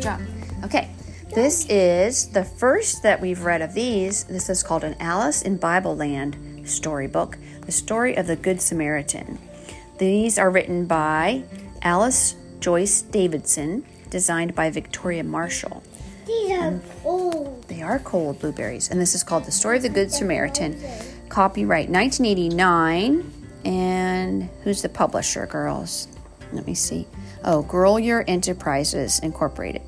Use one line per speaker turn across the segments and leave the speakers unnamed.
Job. Okay, this is the first that we've read of these. This is called an Alice in Bible Land storybook, the story of the Good Samaritan. These are written by Alice Joyce Davidson, designed by Victoria Marshall.
These are cold.
They are cold blueberries, and this is called The Story of the Good Samaritan. Copyright 1989. And who's the publisher, girls? Let me see. Oh, Grolier Enterprises Incorporated.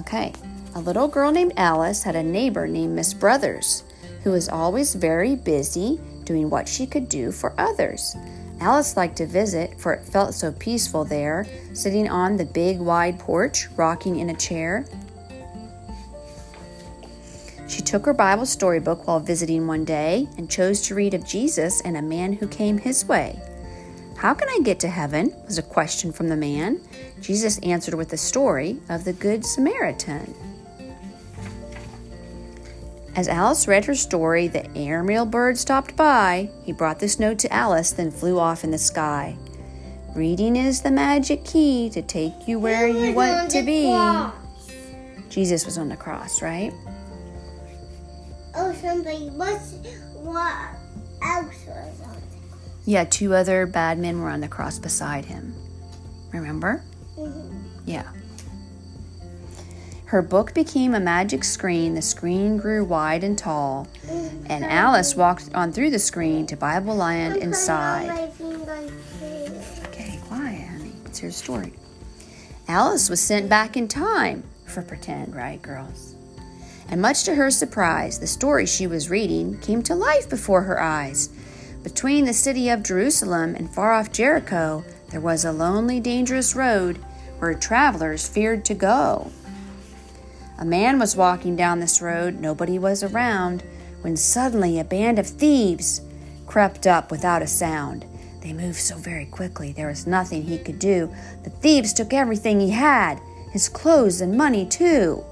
Okay. A little girl named Alice had a neighbor named Miss Brothers, who was always very busy doing what she could do for others. Alice liked to visit, for it felt so peaceful there, sitting on the big wide porch, rocking in a chair. She took her Bible storybook while visiting one day and chose to read of Jesus and a man who came his way. How can I get to heaven? was a question from the man. Jesus answered with the story of the Good Samaritan. As Alice read her story, the airmail bird stopped by. He brought this note to Alice, then flew off in the sky. Reading is the magic key to take you where you want to be.
cross?
Jesus was on the cross, right?
Oh, somebody. What's what else was?
Yeah, two other bad men were on the cross beside him. Remember?
Mm-hmm.
Yeah. Her book became a magic screen. The screen grew wide and tall, and Alice walked on through the screen to Bible land inside. Okay, quiet, honey. It's her story. Alice was sent back in time for pretend, right, girls? And much to her surprise, the story she was reading came to life before her eyes. Between the city of Jerusalem and far off Jericho, there was a lonely, dangerous road where travelers feared to go. A man was walking down this road, nobody was around, when suddenly a band of thieves crept up without a sound. They moved so very quickly, there was nothing he could do. The thieves took everything he had, his clothes and money, too.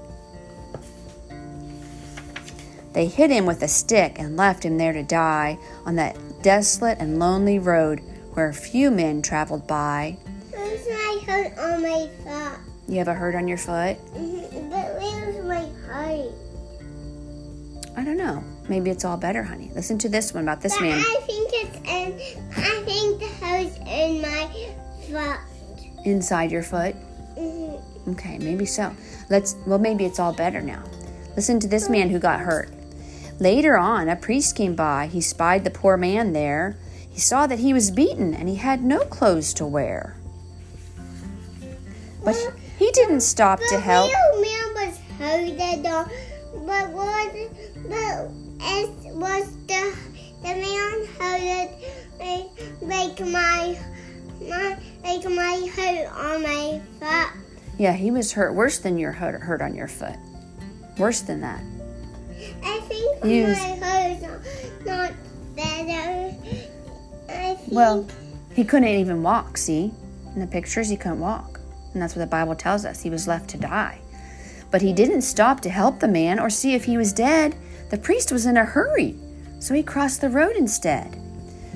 They hit him with a stick and left him there to die on that desolate and lonely road where few men traveled by.
Where's my hurt on my foot?
You have a hurt on your foot?
Mhm, But where's my heart?
I don't know. Maybe it's all better, honey. Listen to this one about this
But
man.
I think it's in. I think the hurt's in my foot.
Inside your foot?
Mhm.
Okay, maybe so. Let's, well, maybe it's all better now. Listen to this man who got hurt. Later on, a priest came by. He spied the poor man there. He saw that he was beaten and he had no clothes to wear. But he, he didn't stop
The
to help.
real man was hurted but was but as was the the man hurted like, like my my like my hurt on my foot.
Yeah, he was hurt worse than your hurt, hurt on your foot. Worse than that.
I think
Use-
my hurt's not better. I think
Well, he couldn't even walk, see? In the pictures, he couldn't walk. And that's what the Bible tells us. He was left to die. But he didn't stop to help the man or see if he was dead. The priest was in a hurry, so he crossed the road instead.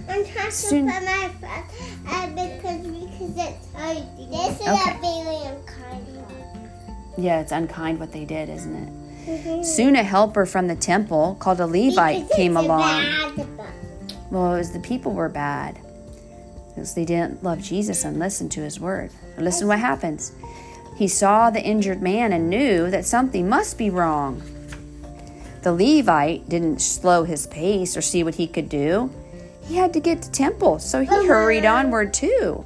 I'm trying
soon-
to put my foot uh, because because it's hurting. This is
Okay.
a very unkind one.
Yeah, it's unkind what they did, isn't it? Soon a helper from the temple called a Levite came along. Well, it was the people were bad because they didn't love Jesus and listen to his word. Listen what happens. He saw the injured man and knew that something must be wrong. The Levite didn't slow his pace or see what he could do. He had to get to temple, so he hurried onward too.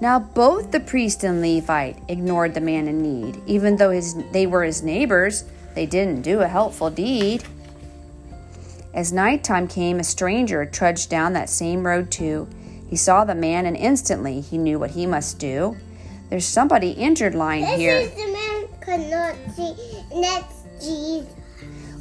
Now both the priest and Levite ignored the man in need, even though his, they were his neighbors. They didn't do a helpful deed. As nighttime came, a stranger trudged down that same road too. He saw the man and instantly he knew what he must do. There's somebody injured lying
This
here.
is the man could not see. That's Jesus.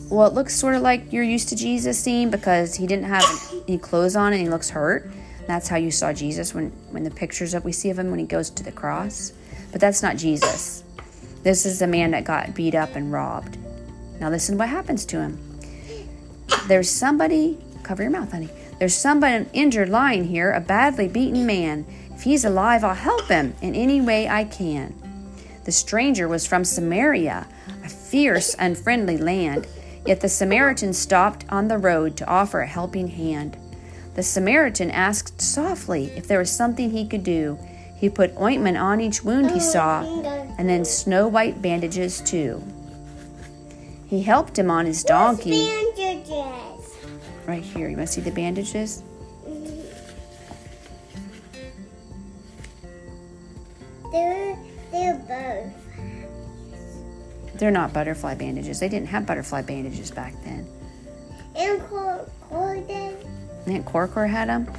Well, it looks sort of like you're used to Jesus seeing because he didn't have any clothes on and he looks hurt. That's how you saw Jesus when, when the pictures that we see of him when he goes to the cross. But that's not Jesus. This is the man that got beat up and robbed. Now listen what happens to him. There's somebody, cover your mouth, honey. There's somebody injured lying here, a badly beaten man. If he's alive, I'll help him in any way I can. The stranger was from Samaria, a fierce, unfriendly land. Yet the Samaritan stopped on the road to offer a helping hand. The Samaritan asked softly if there was something he could do. He put ointment on each wound he saw, and then snow white bandages too. He helped him on his donkey.
Bandages.
Right here, you want to see the bandages?
They're they're both.
They're not butterfly bandages. They didn't have butterfly bandages back then.
And cor- cordon.
Aunt Corcor had them.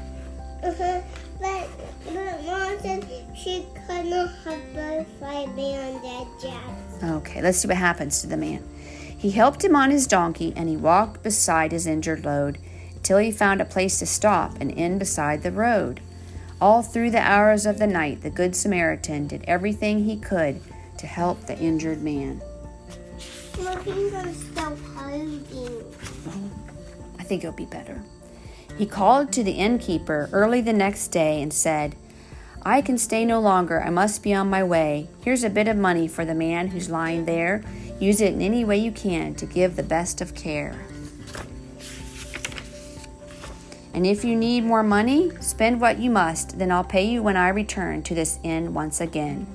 Uh-huh. But but mom said she could not have butterfly bandages.
Okay, let's see what happens to the man. He helped him on his donkey and he walked beside his injured load till he found a place to stop and inn beside the road. All through the hours of the night, the Good Samaritan did everything he could to help the injured man.
Still.
I think it'll be better. He called to the innkeeper early the next day and said, I can stay no longer. I must be on my way. Here's a bit of money for the man who's lying there. Use it in any way you can to give the best of care. And if you need more money, spend what you must. Then I'll pay you when I return to this inn once again.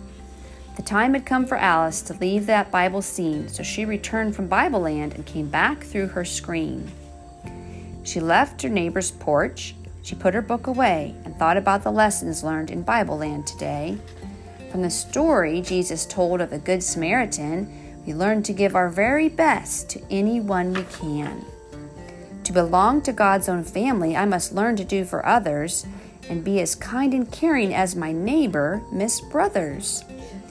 The time had come for Alice to leave that Bible scene, so she returned from Bible Land and came back through her screen. She left her neighbor's porch. She put her book away and thought about the lessons learned in Bible Land today. From the story Jesus told of the Good Samaritan, we learn to give our very best to anyone we can. To belong to God's own family, I must learn to do for others and be as kind and caring as my neighbor, Miss Brothers.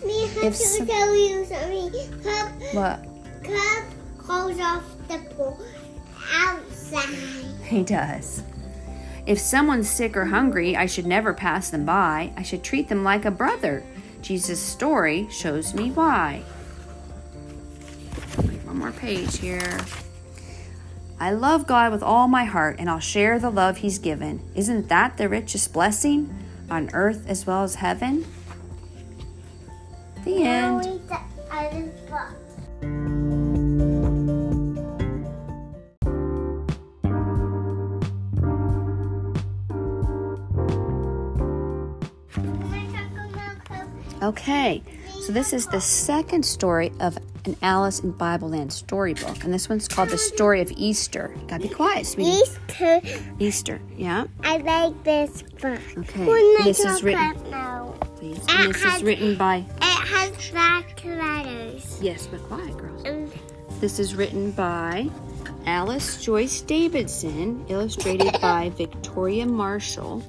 Me have to tell you something. Cup
What?
cup goes off the pool outside.
He does. If someone's sick or hungry, I should never pass them by. I should treat them like a brother. Jesus' story shows me why. One more page here. I love God with all my heart, and I'll share the love He's given. Isn't that the richest blessing on earth as well as heaven? The end.
read the other book.
Okay, so this is the second story of an Alice in Bible Land storybook, and this one's called The Story of Easter. You gotta be quiet, sweetie.
Two,
Easter, yeah.
I like this book.
Okay,
When
this is written- Please.
It
And this is
has-
written by
It has black letters.
yes, but quiet, girls.
And
This is written by Alice Joyce Davidson, illustrated by Victoria Marshall.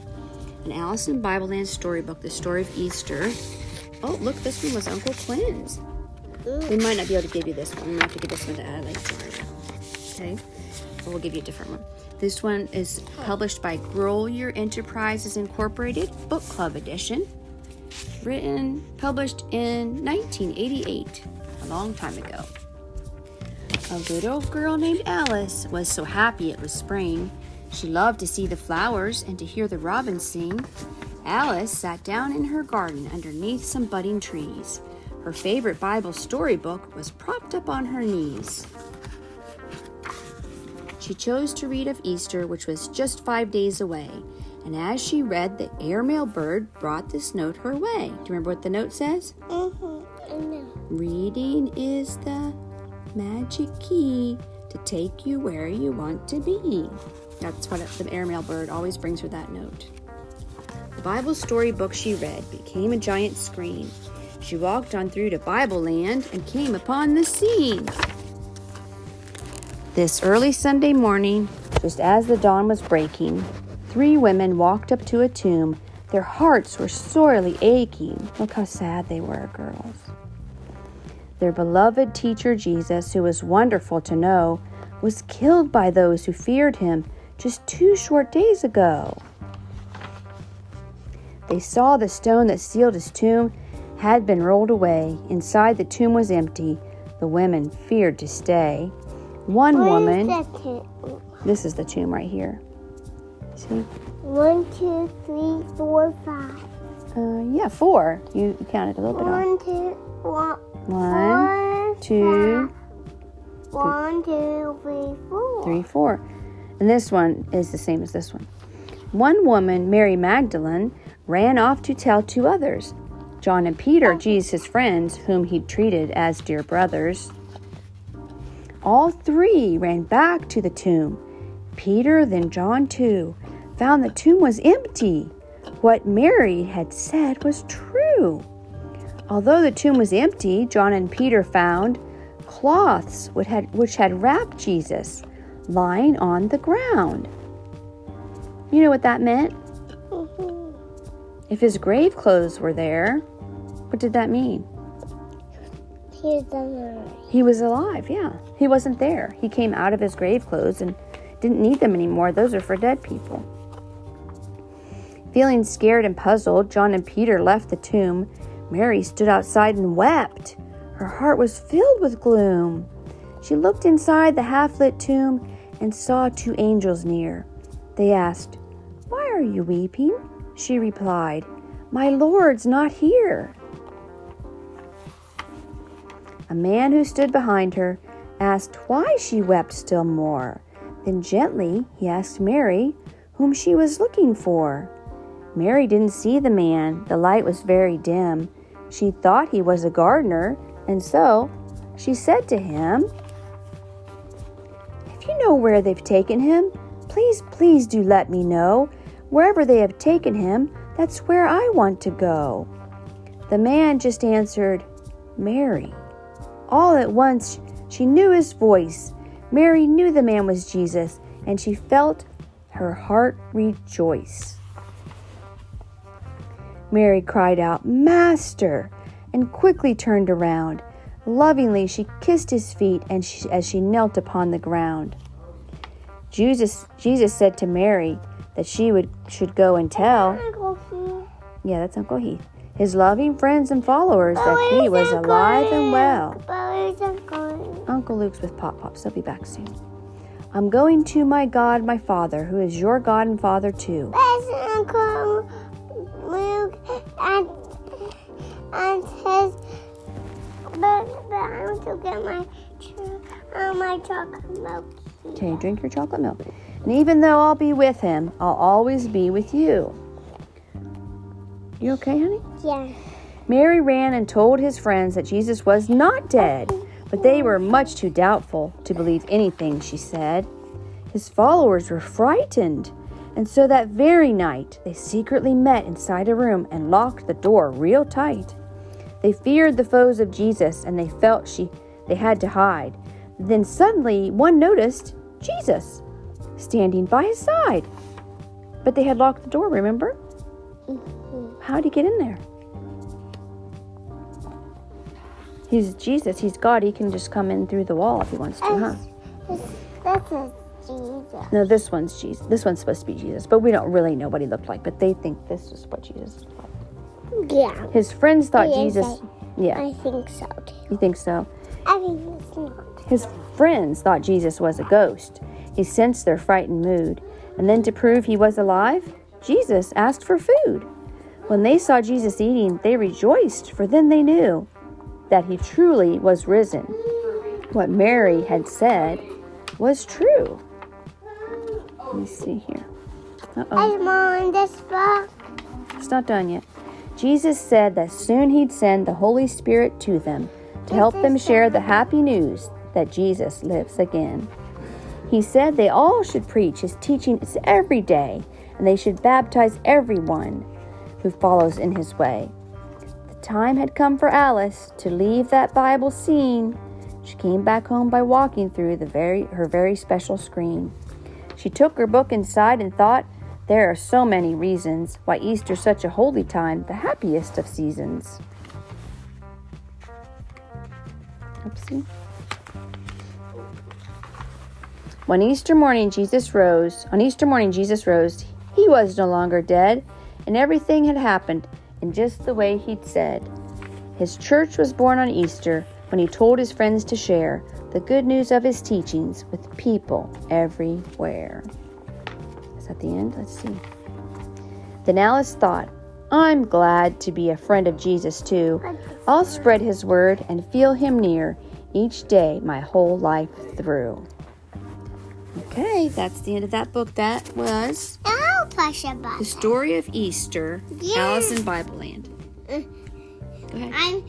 An Alice in Bible Land storybook, The Story of Easter. Oh, look, this one was Uncle Quinn's. We might not be able to give you this one. We might have to give this one to Adelaide. Okay? But we'll give you a different one. This one is published by Grolier Enterprises Incorporated, Book Club Edition. Written, published in 1988, a long time ago. A little girl named Alice was so happy it was spring. She loved to see the flowers and to hear the robins sing. Alice sat down in her garden underneath some budding trees. Her favorite Bible storybook was propped up on her knees. She chose to read of Easter, which was just five days away. And as she read, the airmail bird brought this note her way. Do you remember what the note says?
mhm, know.
Reading is the magic key to take you where you want to be. That's what the airmail bird always brings her that note. The Bible storybook she read became a giant screen. She walked on through to Bible land and came upon the scene. This early Sunday morning, just as the dawn was breaking, three women walked up to a tomb. Their hearts were sorely aching. Look how sad they were, girls. Their beloved teacher Jesus, who was wonderful to know, was killed by those who feared him just two short days ago. They saw the stone that sealed his tomb had been rolled away. Inside, the tomb was empty. The women feared to stay. One
is
woman,
two?
this is the tomb right here. See?
One, two, three, four, five.
Uh, yeah, four. You, you counted a little bit off.
One, two, one,
One,
four,
two,
five. One, two, three, four.
three, four. And this one is the same as this one. One woman, Mary Magdalene, ran off to tell two others John and Peter, Jesus' friends, whom he'd treated as dear brothers. All three ran back to the tomb. Peter, then John too, found the tomb was empty. What Mary had said was true. Although the tomb was empty, John and Peter found cloths which had, which had wrapped Jesus lying on the ground. You know what that meant? If his grave clothes were there, what did that mean?
Here's the mirror.
He was alive, yeah. He wasn't there. He came out of his grave clothes and didn't need them anymore. Those are for dead people. Feeling scared and puzzled, John and Peter left the tomb. Mary stood outside and wept. Her heart was filled with gloom. She looked inside the half lit tomb and saw two angels near. They asked, Why are you weeping? She replied, My Lord's not here. A man who stood behind her asked why she wept still more. Then gently he asked Mary whom she was looking for. Mary didn't see the man, the light was very dim. She thought he was a gardener, and so she said to him, If you know where they've taken him, please, please do let me know. Wherever they have taken him, that's where I want to go. The man just answered, Mary. All at once, she knew his voice. Mary knew the man was Jesus, and she felt her heart rejoice. Mary cried out, Master! and quickly turned around. Lovingly, she kissed his feet and she, as she knelt upon the ground. Jesus, Jesus said to Mary that she would, should go and tell,
Uncle Heath.
yeah, that's Uncle Heath, his loving friends and followers that he was alive and well.
But Uncle?
Uncle Luke's with Pop Pops. They'll be back soon. I'm going to my God, my Father, who is your God and Father too.
Where's Uncle Luke and and his? But but I want to get my uh, my chocolate milk.
Okay, drink your chocolate milk. And even though I'll be with him, I'll always be with you. You okay, honey?
Yeah.
Mary ran and told his friends that Jesus was not dead, but they were much too doubtful to believe anything she said. His followers were frightened, and so that very night they secretly met inside a room and locked the door real tight. They feared the foes of Jesus and they felt she they had to hide. Then suddenly one noticed Jesus standing by his side. But they had locked the door, remember? Mm-hmm. How'd he get in there? He's Jesus, he's God. He can just come in through the wall if he wants to, huh?
Is Jesus.
No, this one's Jesus. This one's supposed to be Jesus, but we don't really know what he looked like. But they think this is what Jesus looked like.
Yeah.
His friends thought
He
Jesus. Yeah,
I think so too.
you think so?
I think it's not.
His friends thought Jesus was a ghost. He sensed their frightened mood. And then to prove he was alive, Jesus asked for food. When they saw Jesus eating, they rejoiced, for then they knew that he truly was risen. What Mary had said was true. Let me see here. Uh oh.
I'm on this book.
It's not done yet. Jesus said that soon he'd send the Holy Spirit to them to help them share the happy news that Jesus lives again. He said they all should preach his teachings every day and they should baptize everyone who follows in his way. The time had come for Alice to leave that Bible scene. She came back home by walking through the very her very special screen. She took her book inside and thought, there are so many reasons why Easter's such a holy time, the happiest of seasons. Oopsie. When Easter morning Jesus rose, on Easter morning Jesus rose, he was no longer dead, and everything had happened in just the way he'd said. His church was born on Easter when he told his friends to share the good news of his teachings with people everywhere. Is that the end? Let's see. Then Alice thought, I'm glad to be a friend of Jesus too. I'll spread his word and feel him near each day my whole life through. Okay, that's the end of that book. That was
I'll push a
The. Story of Easter,
Yeah.
Alice in Bible Land. Uh, Go ahead.
I'm